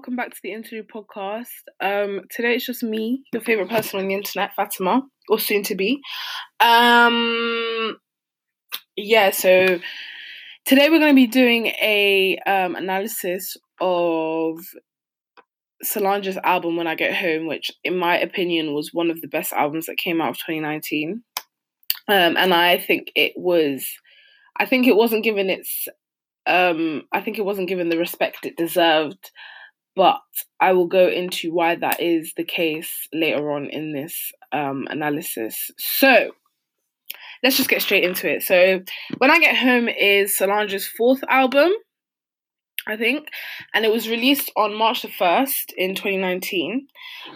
Welcome back to the Interlude Podcast. Um, today it's just me, your favorite person on the internet, Fatima, or soon to be. Um, yeah, so today we're going to be doing a um, analysis of Solange's album "When I Get Home," which, in my opinion, was one of the best albums that came out of 2019. Um, and I think it was, I think it wasn't given its um, I think it wasn't given the respect it deserved, but I will go into why that is the case later on in this um, analysis. So, let's just get straight into it. So, When I Get Home is Solange's fourth album, I think, and it was released on March the 1st in 2019.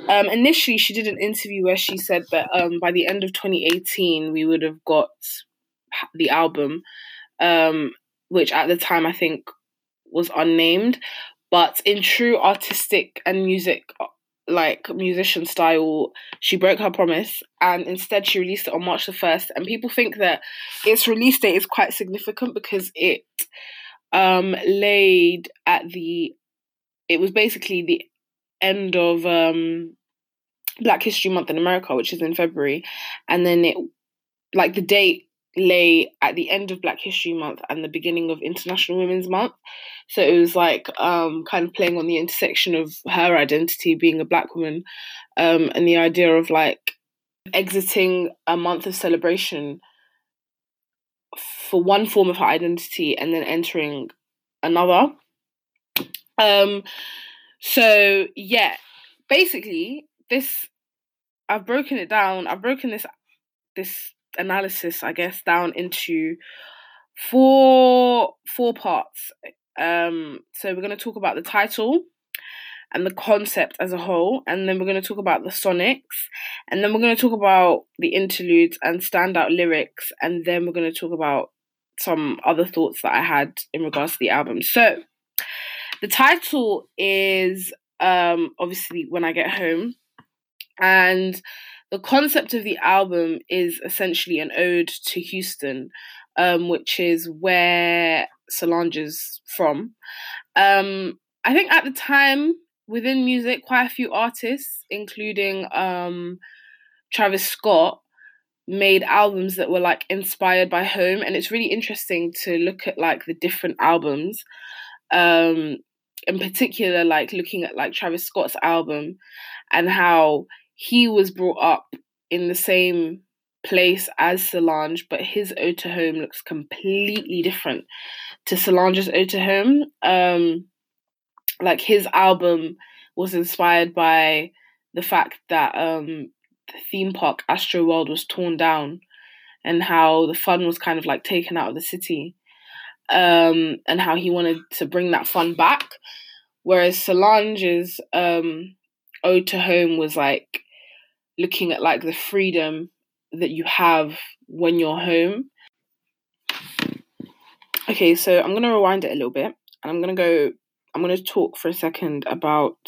Um, initially, she did an interview where she said that um, by the end of 2018, we would have got the album. Um, which at the time I think was unnamed. But in true artistic and music, like musician style, she broke her promise and instead she released it on March the 1st. And people think that its release date is quite significant because it um, laid at the, it was basically the end of um, Black History Month in America, which is in February. And then it, like the date lay at the end of Black History Month and the beginning of International Women's Month. So it was like um, kind of playing on the intersection of her identity being a black woman um, and the idea of like exiting a month of celebration for one form of her identity and then entering another. Um, so yeah, basically this I've broken it down. I've broken this this analysis, I guess, down into four four parts. Um, so we're going to talk about the title and the concept as a whole, and then we're going to talk about the sonics, and then we're going to talk about the interludes and standout lyrics, and then we're going to talk about some other thoughts that I had in regards to the album. So the title is um, obviously when I get home, and the concept of the album is essentially an ode to Houston, um, which is where Solange is from. Um, I think at the time within music, quite a few artists, including um, Travis Scott, made albums that were like inspired by home, and it's really interesting to look at like the different albums. Um, in particular, like looking at like Travis Scott's album and how he was brought up in the same place as Solange, but his Ode to Home looks completely different to Solange's Ode to Home. Um, like his album was inspired by the fact that um, the theme park Astro World was torn down and how the fun was kind of like taken out of the city um, and how he wanted to bring that fun back. Whereas Solange's um, Ode to Home was like looking at like the freedom that you have when you're home. Okay, so I'm gonna rewind it a little bit and I'm gonna go I'm gonna talk for a second about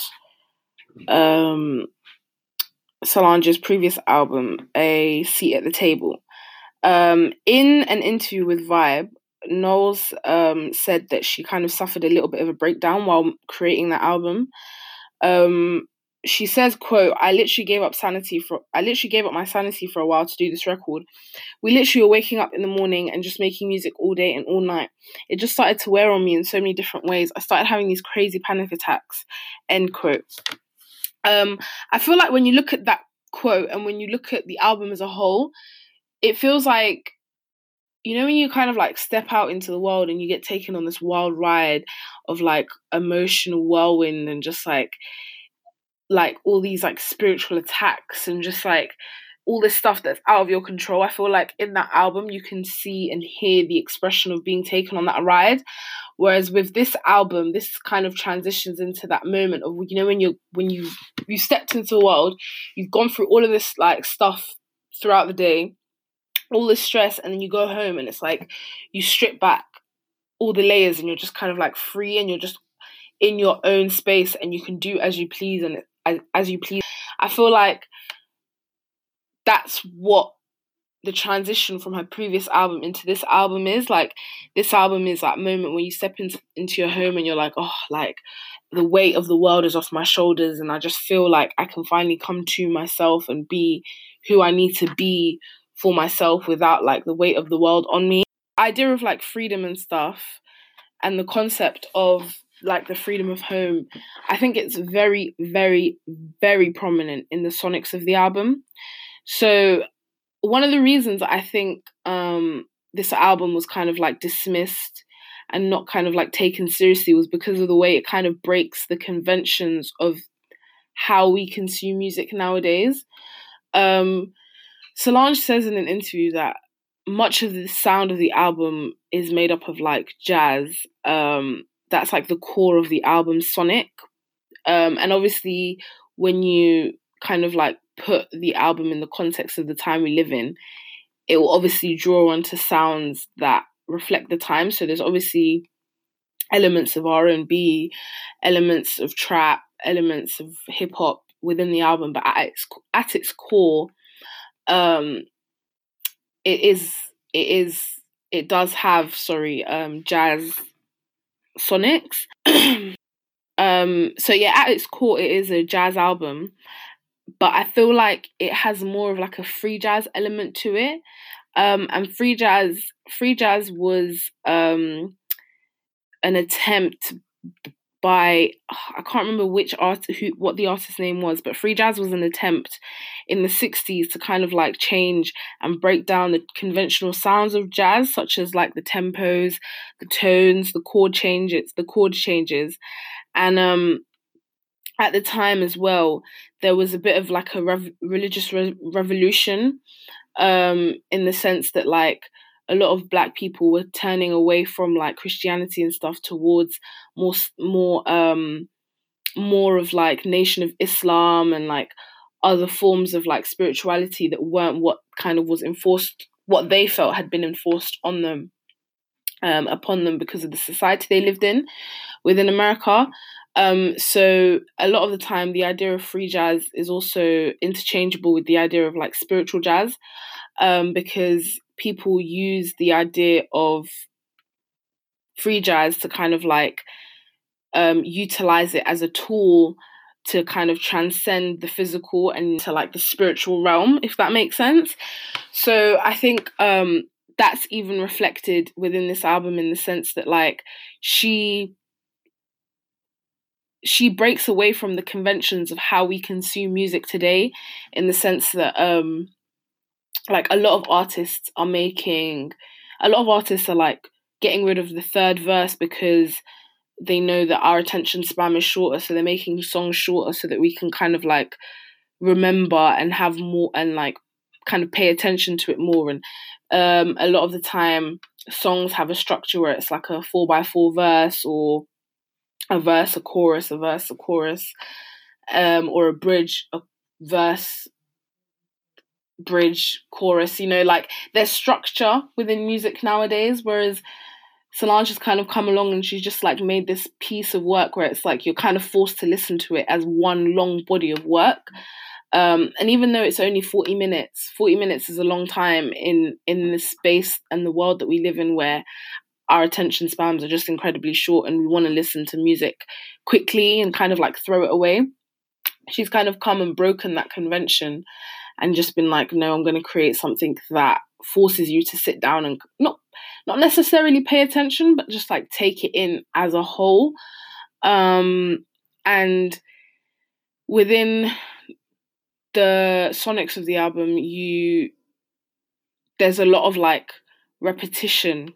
um Solange's previous album, A Seat at the Table. Um, in an interview with Vibe, Knowles um, said that she kind of suffered a little bit of a breakdown while creating that album. Um, she says quote i literally gave up sanity for i literally gave up my sanity for a while to do this record. We literally were waking up in the morning and just making music all day and all night. It just started to wear on me in so many different ways. I started having these crazy panic attacks. End quote. Um i feel like when you look at that quote and when you look at the album as a whole it feels like you know when you kind of like step out into the world and you get taken on this wild ride of like emotional whirlwind and just like like all these like spiritual attacks and just like all this stuff that's out of your control. I feel like in that album you can see and hear the expression of being taken on that ride. Whereas with this album, this kind of transitions into that moment of you know when you when you you stepped into the world, you've gone through all of this like stuff throughout the day, all this stress, and then you go home and it's like you strip back all the layers and you're just kind of like free and you're just in your own space and you can do as you please and as, as you please. I feel like that's what the transition from her previous album into this album is. Like this album is that moment when you step into into your home and you're like, oh, like the weight of the world is off my shoulders and I just feel like I can finally come to myself and be who I need to be for myself without like the weight of the world on me. Idea of like freedom and stuff and the concept of like the freedom of home, I think it's very, very, very prominent in the sonics of the album. So one of the reasons I think um, this album was kind of like dismissed and not kind of like taken seriously was because of the way it kind of breaks the conventions of how we consume music nowadays. Um, Solange says in an interview that much of the sound of the album is made up of like jazz. Um, that's like the core of the album sonic. Um, and obviously, when you kind of like put the album in the context of the time we live in, it will obviously draw onto sounds that reflect the time. So there's obviously elements of R and B, elements of trap, elements of hip hop within the album, but at its at its core, um, it is it is it does have sorry um jazz sonics. um, so yeah, at its core, it is a jazz album, but I feel like it has more of like a free jazz element to it. Um, and free jazz, free jazz was um, an attempt by I can't remember which art who what the artist's name was, but free jazz was an attempt in the 60s to kind of like change and break down the conventional sounds of jazz, such as like the tempos, the tones, the chord changes, the chord changes, and um at the time as well, there was a bit of like a rev- religious re- revolution um, in the sense that like a lot of black people were turning away from like Christianity and stuff towards more more um more of like nation of Islam and like other forms of like spirituality that weren't what kind of was enforced what they felt had been enforced on them um upon them because of the society they lived in within America. Um, so a lot of the time, the idea of free jazz is also interchangeable with the idea of like spiritual jazz, um, because people use the idea of free jazz to kind of like um, utilize it as a tool to kind of transcend the physical and to like the spiritual realm, if that makes sense. So I think um, that's even reflected within this album in the sense that like she she breaks away from the conventions of how we consume music today in the sense that um like a lot of artists are making a lot of artists are like getting rid of the third verse because they know that our attention span is shorter so they're making songs shorter so that we can kind of like remember and have more and like kind of pay attention to it more. And um a lot of the time songs have a structure where it's like a four by four verse or a verse, a chorus, a verse, a chorus, um, or a bridge, a verse, bridge, chorus. You know, like there's structure within music nowadays, whereas Solange has kind of come along and she's just like made this piece of work where it's like you're kind of forced to listen to it as one long body of work. Um, and even though it's only 40 minutes 40 minutes is a long time in in the space and the world that we live in where our attention spans are just incredibly short and we want to listen to music quickly and kind of like throw it away. She's kind of come and broken that convention and just been like, no, I'm going to create something that forces you to sit down and not not necessarily pay attention, but just like take it in as a whole. Um, and within the sonics of the album, you there's a lot of like repetition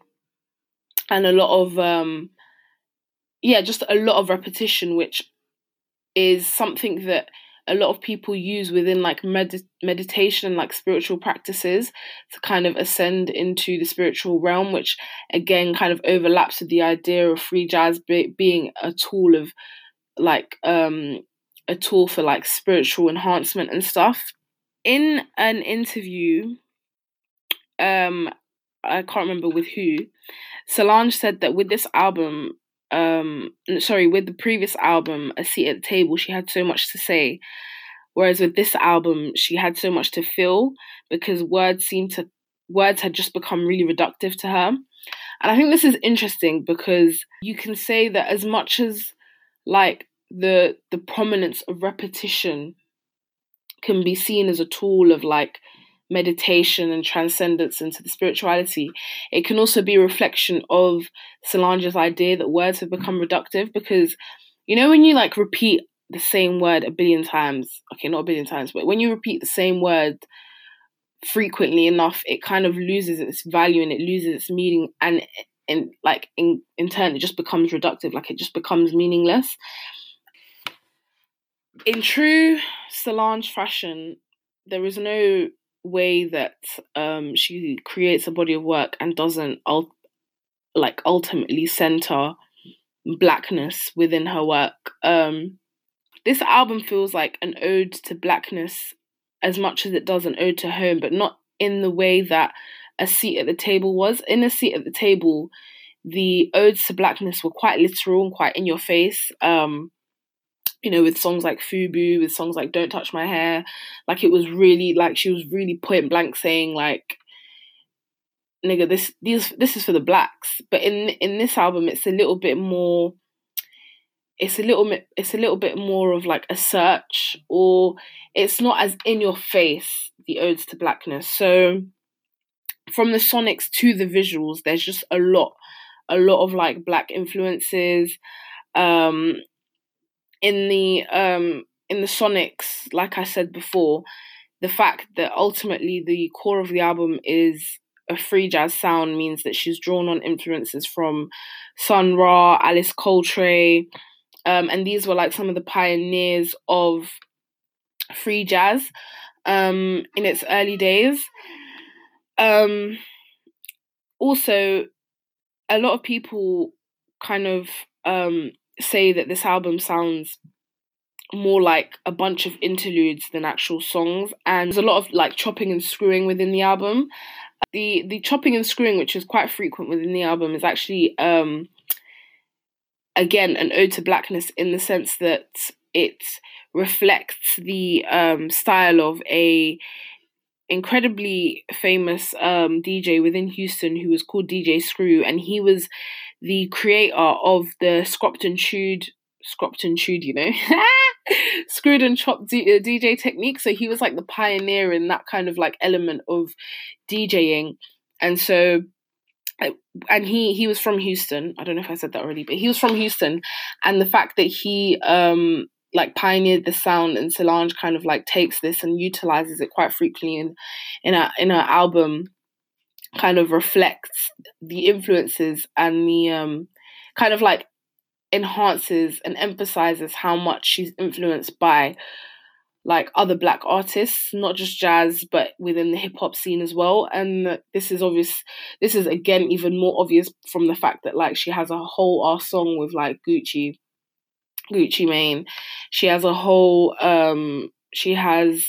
and a lot of um yeah just a lot of repetition which is something that a lot of people use within like med- meditation and like spiritual practices to kind of ascend into the spiritual realm which again kind of overlaps with the idea of free jazz be- being a tool of like um a tool for like spiritual enhancement and stuff. In an interview um I can't remember with who Solange said that with this album, um, sorry, with the previous album, A Seat at the Table, she had so much to say. Whereas with this album, she had so much to feel because words seem to words had just become really reductive to her. And I think this is interesting because you can say that as much as like the the prominence of repetition can be seen as a tool of like meditation and transcendence into the spirituality, it can also be a reflection of Solange's idea that words have become reductive because you know when you like repeat the same word a billion times, okay, not a billion times, but when you repeat the same word frequently enough, it kind of loses its value and it loses its meaning and and like in in turn it just becomes reductive, like it just becomes meaningless. In true Solange fashion, there is no way that um, she creates a body of work and doesn't ul- like ultimately center blackness within her work. Um, this album feels like an ode to blackness as much as it does an ode to home, but not in the way that a seat at the table was. In a seat at the table, the odes to blackness were quite literal and quite in your face. Um, you know, with songs like Fubu, with songs like Don't Touch My Hair, like it was really like she was really point blank saying like, nigga, this these this is for the blacks. But in in this album, it's a little bit more it's a little bit it's a little bit more of like a search or it's not as in your face the odes to blackness. So from the sonics to the visuals there's just a lot a lot of like black influences. Um in the um in the sonics like i said before the fact that ultimately the core of the album is a free jazz sound means that she's drawn on influences from Sun Ra, Alice Coltrane, um, and these were like some of the pioneers of free jazz um, in its early days. Um, also, a lot of people kind of um, say that this album sounds more like a bunch of interludes than actual songs, and there's a lot of like chopping and screwing within the album. The the chopping and screwing, which is quite frequent within the album, is actually um, again an ode to blackness in the sense that it reflects the um, style of a incredibly famous um, DJ within Houston who was called DJ Screw, and he was the creator of the Scropton Chewed, Scropton Chewed, you know, screwed and chopped D- uh, DJ technique. So he was like the pioneer in that kind of like element of DJing, and so and he he was from Houston. I don't know if I said that already, but he was from Houston, and the fact that he um like pioneered the sound and Solange kind of like takes this and utilizes it quite frequently in in a in her album kind of reflects the influences and the um kind of like enhances and emphasizes how much she's influenced by like other black artists, not just jazz, but within the hip hop scene as well. And this is obvious. This is again even more obvious from the fact that like she has a whole ass song with like Gucci, Gucci Mane. She has a whole. um She has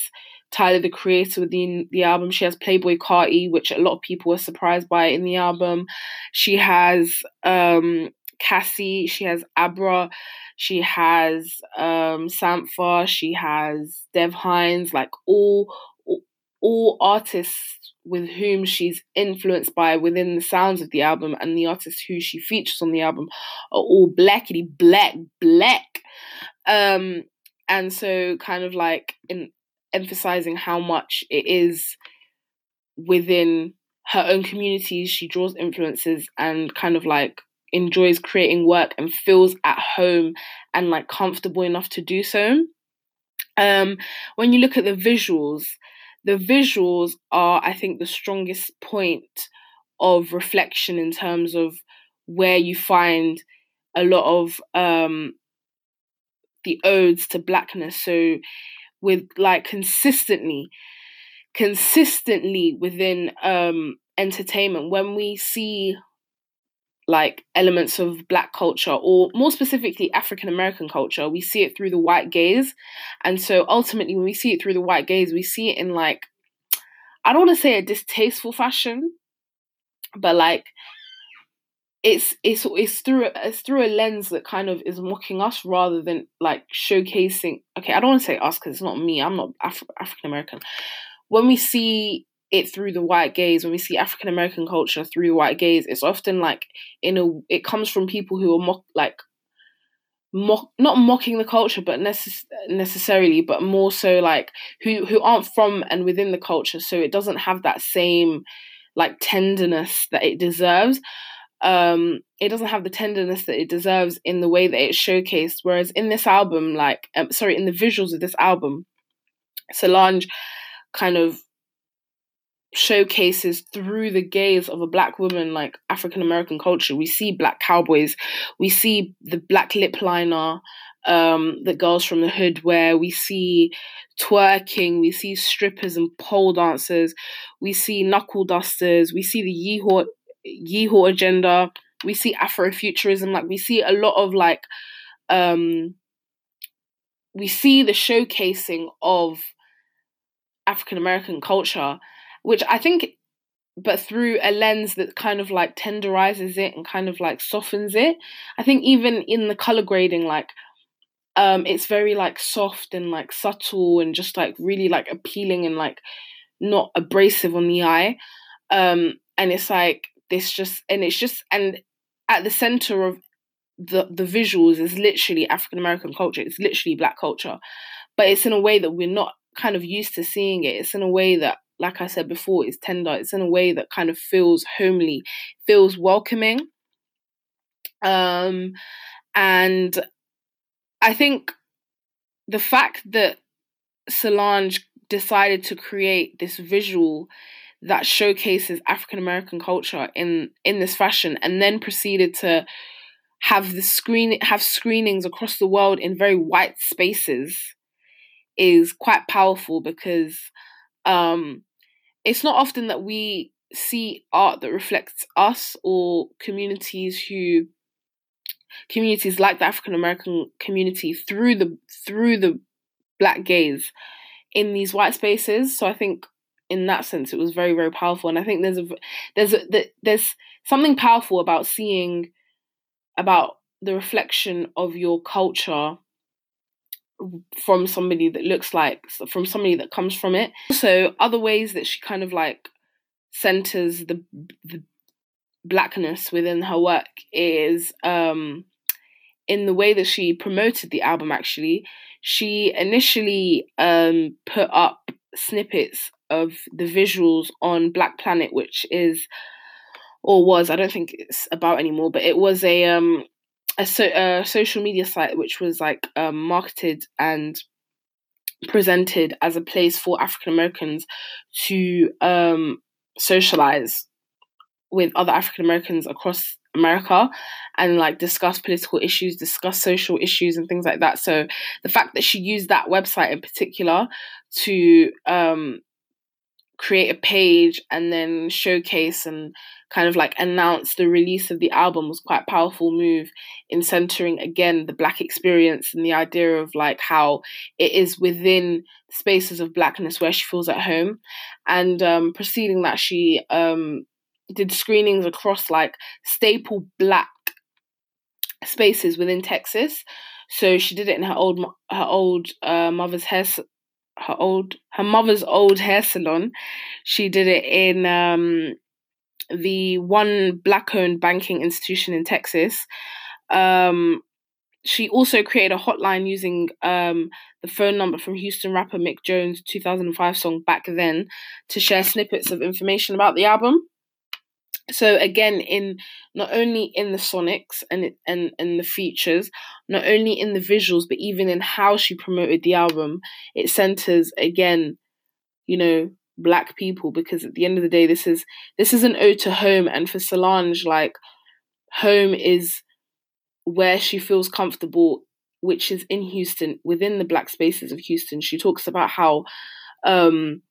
Tyler the Creator within the album. She has Playboi Carti, which a lot of people were surprised by in the album. She has um Cassie. She has Abra. She has um, Sampha. She has Dev Hynes. Like all, all, all artists with whom she's influenced by within the sounds of the album and the artists who she features on the album are all blackity black black um and so kind of like in emphasizing how much it is within her own communities she draws influences and kind of like enjoys creating work and feels at home and like comfortable enough to do so. Um, when you look at the visuals, the visuals are, I think, the strongest point of reflection in terms of where you find a lot of um, the odes to blackness. So, with like consistently, consistently within um, entertainment, when we see like elements of black culture or more specifically African American culture, we see it through the white gaze. And so ultimately when we see it through the white gaze, we see it in like I don't want to say a distasteful fashion, but like it's it's it's through it's through a lens that kind of is mocking us rather than like showcasing okay, I don't want to say us because it's not me. I'm not Af- African American. When we see it through the white gaze, when we see African American culture through white gaze, it's often like in a it comes from people who are mock like mock not mocking the culture, but necess- necessarily, but more so like who who aren't from and within the culture, so it doesn't have that same like tenderness that it deserves. Um, it doesn't have the tenderness that it deserves in the way that it's showcased. Whereas in this album, like um, sorry, in the visuals of this album, Solange kind of showcases through the gaze of a black woman like African American culture. We see black cowboys, we see the black lip liner um, that girls from the hood wear, we see twerking, we see strippers and pole dancers, we see knuckle dusters, we see the yeehaw yeehaw agenda, we see Afrofuturism, like we see a lot of like um we see the showcasing of African American culture which I think, but through a lens that kind of like tenderizes it and kind of like softens it. I think even in the color grading, like, um, it's very like soft and like subtle and just like really like appealing and like not abrasive on the eye. Um, and it's like this just, and it's just, and at the center of the the visuals is literally African American culture. It's literally black culture, but it's in a way that we're not kind of used to seeing it. It's in a way that like I said before, it's tender. It's in a way that kind of feels homely, feels welcoming. Um, and I think the fact that Solange decided to create this visual that showcases African American culture in in this fashion, and then proceeded to have the screen have screenings across the world in very white spaces is quite powerful because um, it's not often that we see art that reflects us or communities who communities like the African American community through the through the black gaze in these white spaces. So I think in that sense it was very very powerful and I think there's a there's a there's something powerful about seeing about the reflection of your culture from somebody that looks like from somebody that comes from it. So other ways that she kind of like centers the the blackness within her work is um in the way that she promoted the album actually she initially um put up snippets of the visuals on black planet which is or was i don't think it's about anymore but it was a um a, so, a social media site which was like um, marketed and presented as a place for African Americans to um, socialize with other African Americans across America and like discuss political issues, discuss social issues, and things like that. So the fact that she used that website in particular to um, create a page and then showcase and kind of like announce the release of the album was quite powerful move in centering again the black experience and the idea of like how it is within spaces of blackness where she feels at home. And um preceding that she um did screenings across like staple black spaces within Texas. So she did it in her old her old uh, mother's hair her old her mother's old hair salon. She did it in um, the one black owned banking institution in Texas. Um, she also created a hotline using um, the phone number from Houston rapper Mike Jones' 2005 song Back Then to share snippets of information about the album so again in not only in the sonics and and and the features not only in the visuals but even in how she promoted the album it centers again you know black people because at the end of the day this is this is an ode to home and for solange like home is where she feels comfortable which is in houston within the black spaces of houston. She talks about how um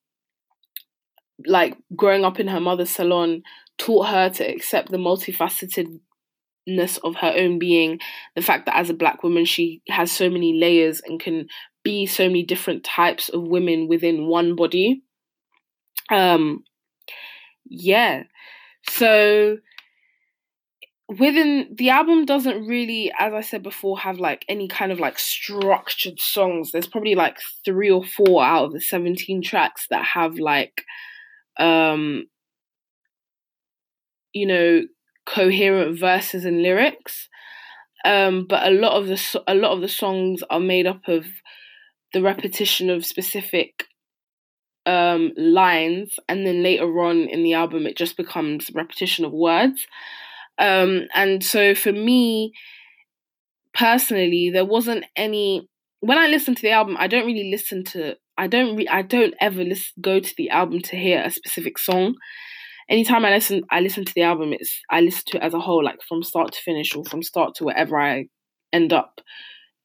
like growing up in her mother's salon taught her to accept the multifacetedness of her own being the fact that as a black woman she has so many layers and can be so many different types of women within one body. Um yeah. So within the album doesn't really as i said before have like any kind of like structured songs. There's probably like three or four out of the 17 tracks that have like um you know coherent verses and lyrics. Um but a lot of the a lot of the songs are made up of the repetition of specific um lines and then later on in the album it just becomes repetition of words. Um and so for me personally there wasn't any when I listen to the album I don't really listen to I don't re- I don't ever go to the album to hear a specific song anytime I listen I listen to the album it's I listen to it as a whole like from start to finish or from start to wherever I end up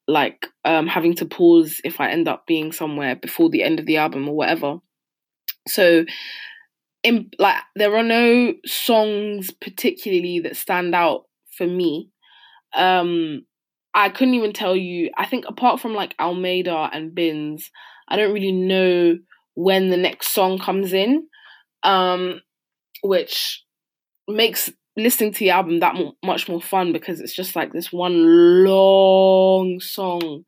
like um having to pause if I end up being somewhere before the end of the album or whatever. So in like there are no songs particularly that stand out for me. Um I couldn't even tell you I think apart from like Almeida and Binz I don't really know when the next song comes in. Um which makes listening to the album that much more fun because it's just like this one long song.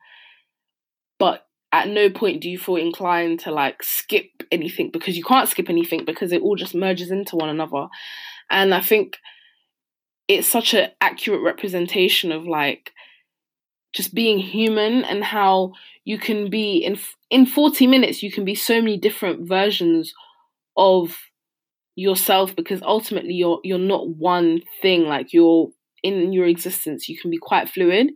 But at no point do you feel inclined to like skip anything because you can't skip anything because it all just merges into one another. And i think it's such an accurate representation of like just being human and how you can be in in 40 minutes you can be so many different versions of yourself because ultimately you're you're not one thing like you're in your existence you can be quite fluid.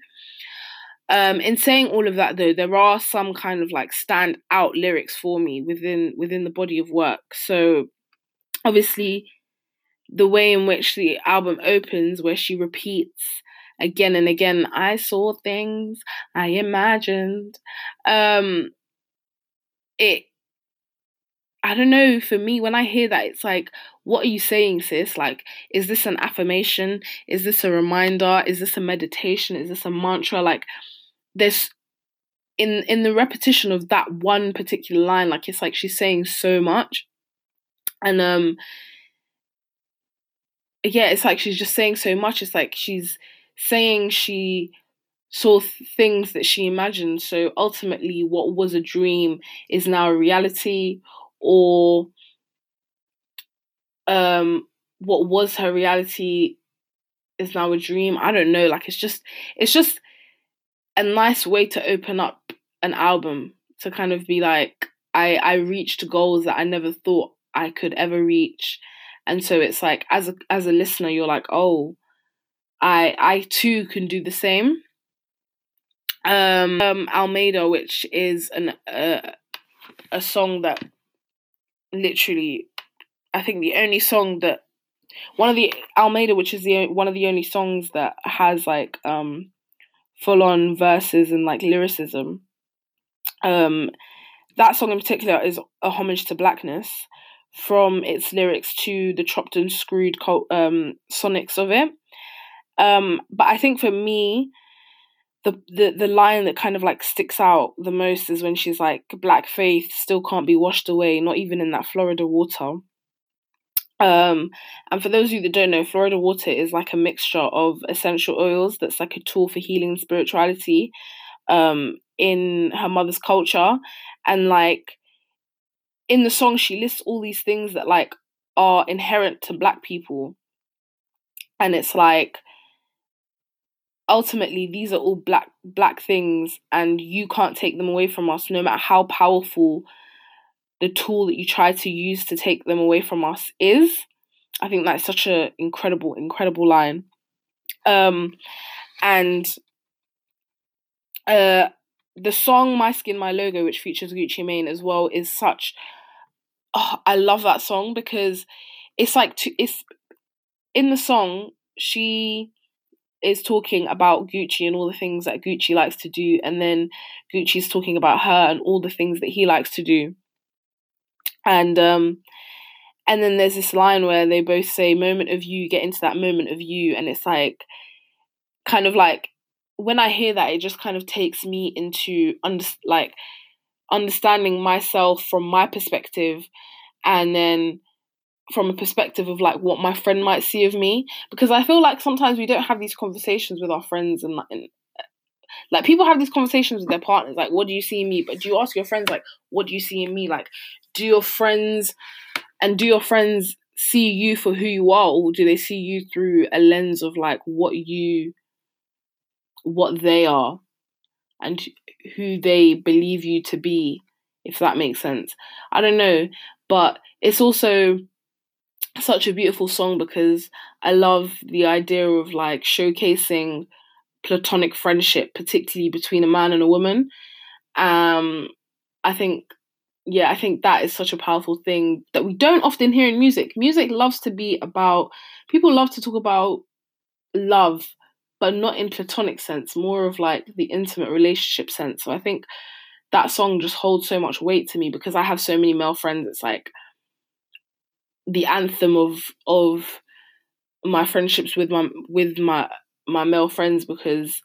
Um in saying all of that though there are some kind of like stand out lyrics for me within within the body of work. So obviously the way in which the album opens where she repeats again and again i saw things i imagined um it I don't know, for me, when I hear that, it's like, what are you saying, sis? Like, is this an affirmation? Is this a reminder? Is this a meditation? Is this a mantra? Like, there's in in the repetition of that one particular line, like it's like she's saying so much. And um yeah, it's like she's just saying so much. It's like she's saying she saw things that she imagined. So ultimately, what was a dream is now a reality, or um what was her reality is now a dream. I don't know. Like it's just it's just a nice way to open up an album to kind of be like I I reached goals that I never thought I could ever reach. And so it's like as a as a listener you're like, "Oh, I I too can do the same." Um, um Almeida which is an uh, a song that literally, I think the only song that one of the Almeida, which is the one of the only songs that has like um full on verses and like lyricism. Um, that song in particular is a homage to blackness from its lyrics to the chopped and screwed um, sonics of it. Um, but I think for me, the, the the line that kind of like sticks out the most is when she's like black faith still can't be washed away not even in that florida water. Um and for those of you that don't know florida water is like a mixture of essential oils that's like a tool for healing spirituality um in her mother's culture. And like in the song she lists all these things that like are inherent to black people. And it's like ultimately these are all black black things and you can't take them away from us no matter how powerful the tool that you try to use to take them away from us is. I think that's such an incredible incredible line. Um and uh the song my skin my logo which features gucci mane as well is such oh, i love that song because it's like to, it's in the song she is talking about Gucci and all the things that Gucci likes to do, and then Gucci's talking about her and all the things that he likes to do. And um and then there's this line where they both say moment of you, get into that moment of you, and it's like kind of like when I hear that, it just kind of takes me into under like understanding myself from my perspective and then from a perspective of like what my friend might see of me. Because I feel like sometimes we don't have these conversations with our friends and, and like people have these conversations with their partners like what do you see in me? But do you ask your friends like what do you see in me? Like do your friends and do your friends see you for who you are or do they see you through a lens of like what you what they are and who they believe you to be if that makes sense? I don't know but it's also such a beautiful song because i love the idea of like showcasing platonic friendship particularly between a man and a woman um i think yeah, I think that is such a powerful thing that we don't often hear in music. Music loves to be about people love to talk about love, but not in platonic sense, more of like the intimate relationship sense. So I think that song just holds so much weight to me because I have so many male friends. It's like the anthem of of my friendships with my with my my male friends because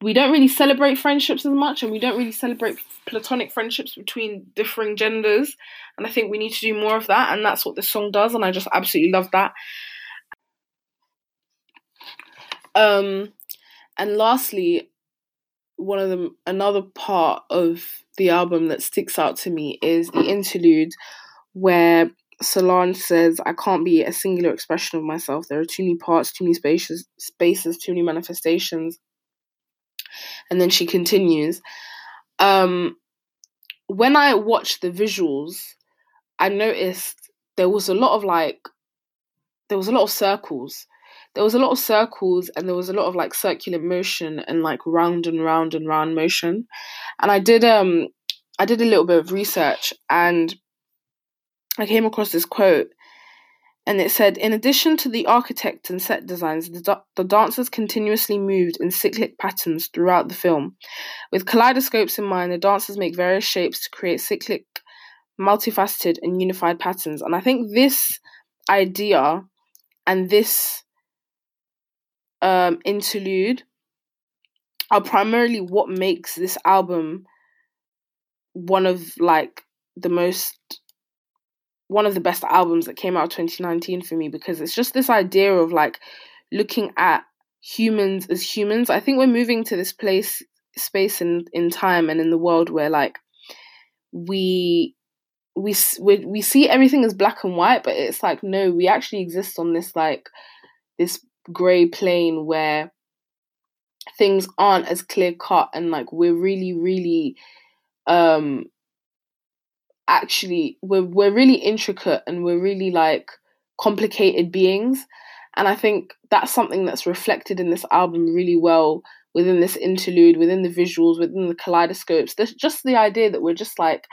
we don't really celebrate friendships as much and we don't really celebrate platonic friendships between differing genders. And i think we need to do more of that and that's what this song does and i just absolutely love that. Um and lastly one of the another part of the album that sticks out to me is the interlude where Solange says, I can't be a singular expression of myself. There are too many parts, too many spaces, spaces, too many manifestations and then she continues. Um, when I watched the visuals, I noticed there was a lot of like, there was a lot of circles. There was a lot of circles and there was a lot of like circular motion and like round and round and round motion. And I did um I did a little bit of research and I came across this quote and it said, in addition to the architect and set designs, the, the dancers continuously moved in cyclic patterns throughout the film. With kaleidoscopes in mind, the dancers make various shapes to create cyclic, multifaceted, and unified patterns. And I think this idea and this um, interlude are primarily what makes this album one of like the most one of the best albums that came out 2019 for me because it's just this idea of like looking at humans as humans. I think we're moving to this place space in in time and in the world where like we we we we see everything as black and white but it's like no we actually exist on this like this gray plane where things aren't as clear cut and like we're really really um actually we're we're really intricate and we're really like complicated beings. And i think that's something that's reflected in this album really well within this interlude within the visuals within the kaleidoscopes. There's just the idea that we're just like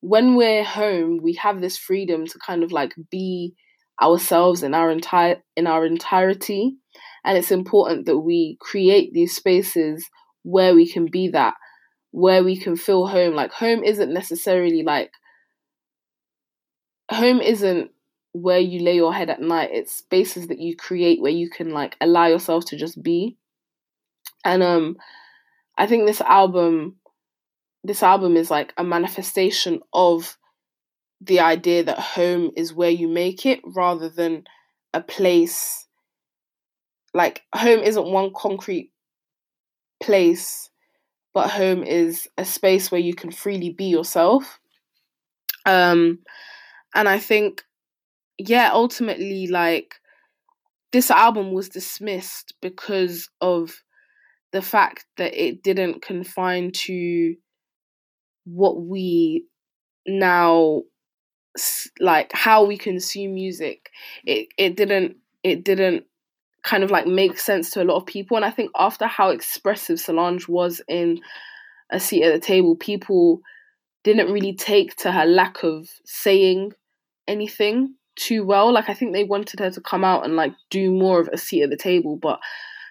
when we're home we have this freedom to kind of like be ourselves in our entire in our entirety. And it's important that we create these spaces where we can be that where we can feel home. Like home isn't necessarily like home isn't where you lay your head at night it's spaces that you create where you can like allow yourself to just be. And um i think this album this album is like a manifestation of the idea that home is where you make it rather than a place. Like home isn't one concrete place but home is a space where you can freely be yourself. Um and I think, yeah, ultimately, like, this album was dismissed because of the fact that it didn't confine to what we now like how we consume music. It it didn't it didn't kind of like make sense to a lot of people. And i think after how expressive solange was in a seat at the table people didn't really take to her lack of saying anything too well. Like I think they wanted her to come out and like do more of a seat at the table, but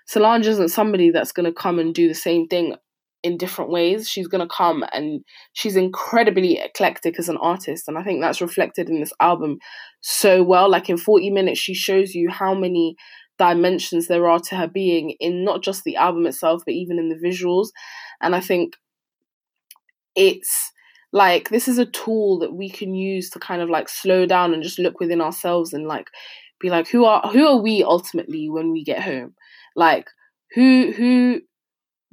Solange isn't somebody that's gonna come and do the same thing in different ways. She's gonna come and she's incredibly eclectic as an artist, and I think that's reflected in this album so well. Like in 40 minutes, she shows you how many dimensions there are to her being in not just the album itself, but even in the visuals. And I think it's like this is a tool that we can use to kind of like slow down and just look within ourselves and like be like who are who are we ultimately when we get home? Like who who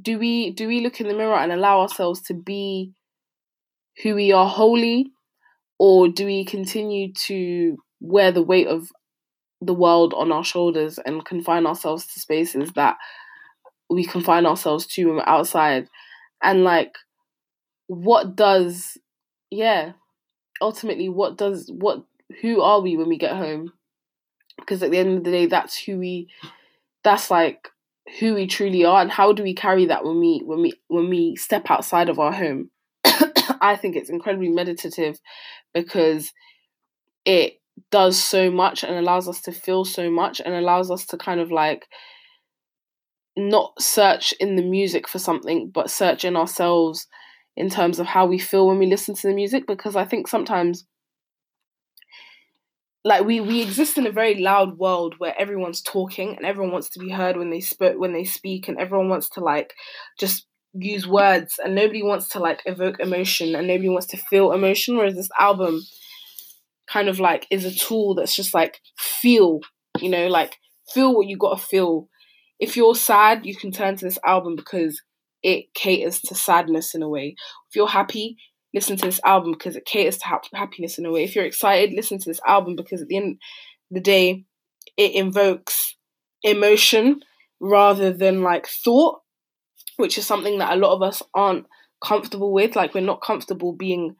do we do we look in the mirror and allow ourselves to be who we are wholly? Or do we continue to wear the weight of the world on our shoulders and confine ourselves to spaces that we confine ourselves to when we're outside? And like what does yeah ultimately what does what who are we when we get home? Because at the end of the day that's who we that's like who we truly are and how do we carry that when we when we when we step outside of our home? I think it's incredibly meditative because it does so much and allows us to feel so much and allows us to kind of like not search in the music for something but search in ourselves in terms of how we feel when we listen to the music because i think sometimes like we we exist in a very loud world where everyone's talking and everyone wants to be heard when they spoke when they speak and everyone wants to like just use words and nobody wants to like evoke emotion and nobody wants to feel emotion whereas this album kind of like is a tool that's just like feel you know like feel what you got to feel. If you're sad you can turn to this album because it caters to sadness in a way if you're happy listen to this album because it caters to ha- happiness in a way. If you're excited, listen to this album because at the end of the day, it invokes emotion rather than like thought, which is something that a lot of us aren't comfortable with. Like, we're not comfortable being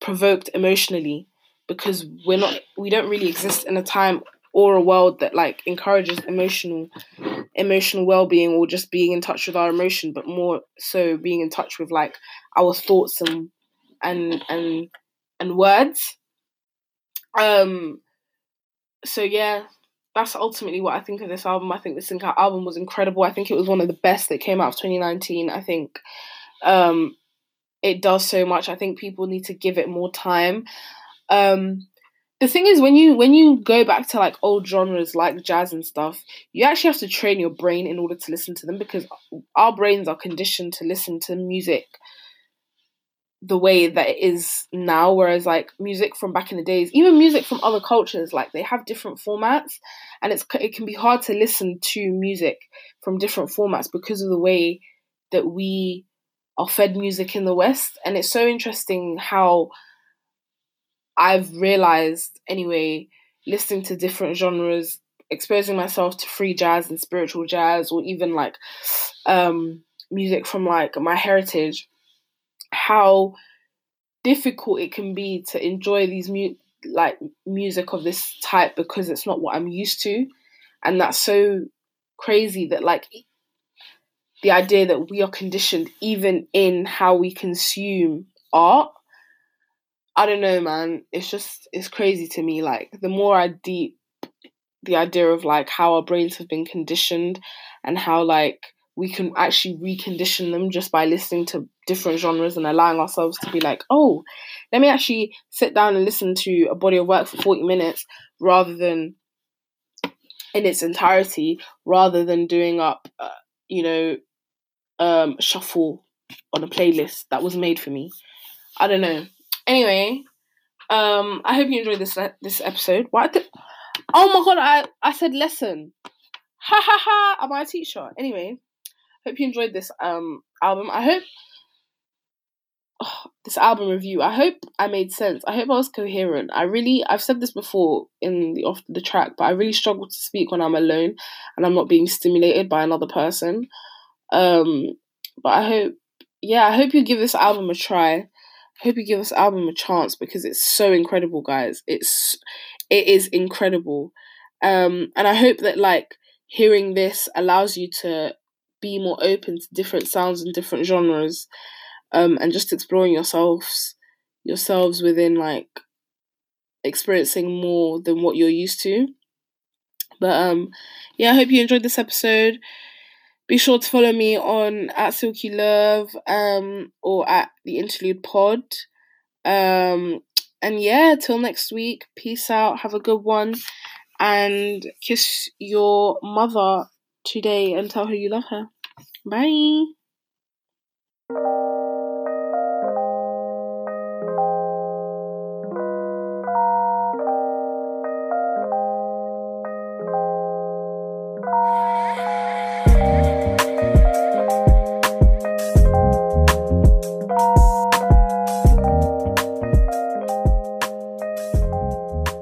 provoked emotionally because we're not, we don't really exist in a time or a world that like encourages emotional emotional well-being or just being in touch with our emotion but more so being in touch with like our thoughts and and and and words um so yeah that's ultimately what I think of this album. I think this album was incredible. I think it was one of the best that came out of 2019. I think um, it does so much. I think people need to give it more time. Um, the thing is when you when you go back to like old genres like jazz and stuff you actually have to train your brain in order to listen to them because our brains are conditioned to listen to music the way that it is now whereas like music from back in the days even music from other cultures like they have different formats and it's it can be hard to listen to music from different formats because of the way that we are fed music in the west. And it's so interesting how I've realized anyway, listening to different genres, exposing myself to free jazz and spiritual jazz, or even like um, music from like my heritage, how difficult it can be to enjoy these mu- like music of this type because it's not what I'm used to, and that's so crazy that like the idea that we are conditioned even in how we consume art I don't know, man. It's just it's crazy to me. Like the more I deep the idea of like how our brains have been conditioned and how like we can actually recondition them just by listening to different genres and allowing ourselves to be like, oh, let me actually sit down and listen to a body of work for 40 minutes rather than in its entirety, rather than doing up, uh, you know, um, shuffle on a playlist that was made for me. I don't know. Anyway, um, I hope you enjoyed this this episode. What? Oh my god! I I said lesson. Ha ha ha! Am I a teacher? Anyway, hope you enjoyed this um album. I hope oh, this album review. I hope I made sense. I hope I was coherent. I really I've said this before in the off the track, but I really struggle to speak when I'm alone and I'm not being stimulated by another person. Um, but I hope yeah, I hope you give this album a try hope you give this album a chance because it's so incredible, guys. It's it is incredible. Um, and I hope that like hearing this allows you to be more open to different sounds and different genres, um, and just exploring yourselves yourselves within like experiencing more than what you're used to. But um, yeah, I hope you enjoyed this episode be sure to follow me on at Silky Love um, or at the Interlude Pod. Um, and yeah, till next week, peace out, have a good one, and kiss your mother today and tell her you love her. Bye.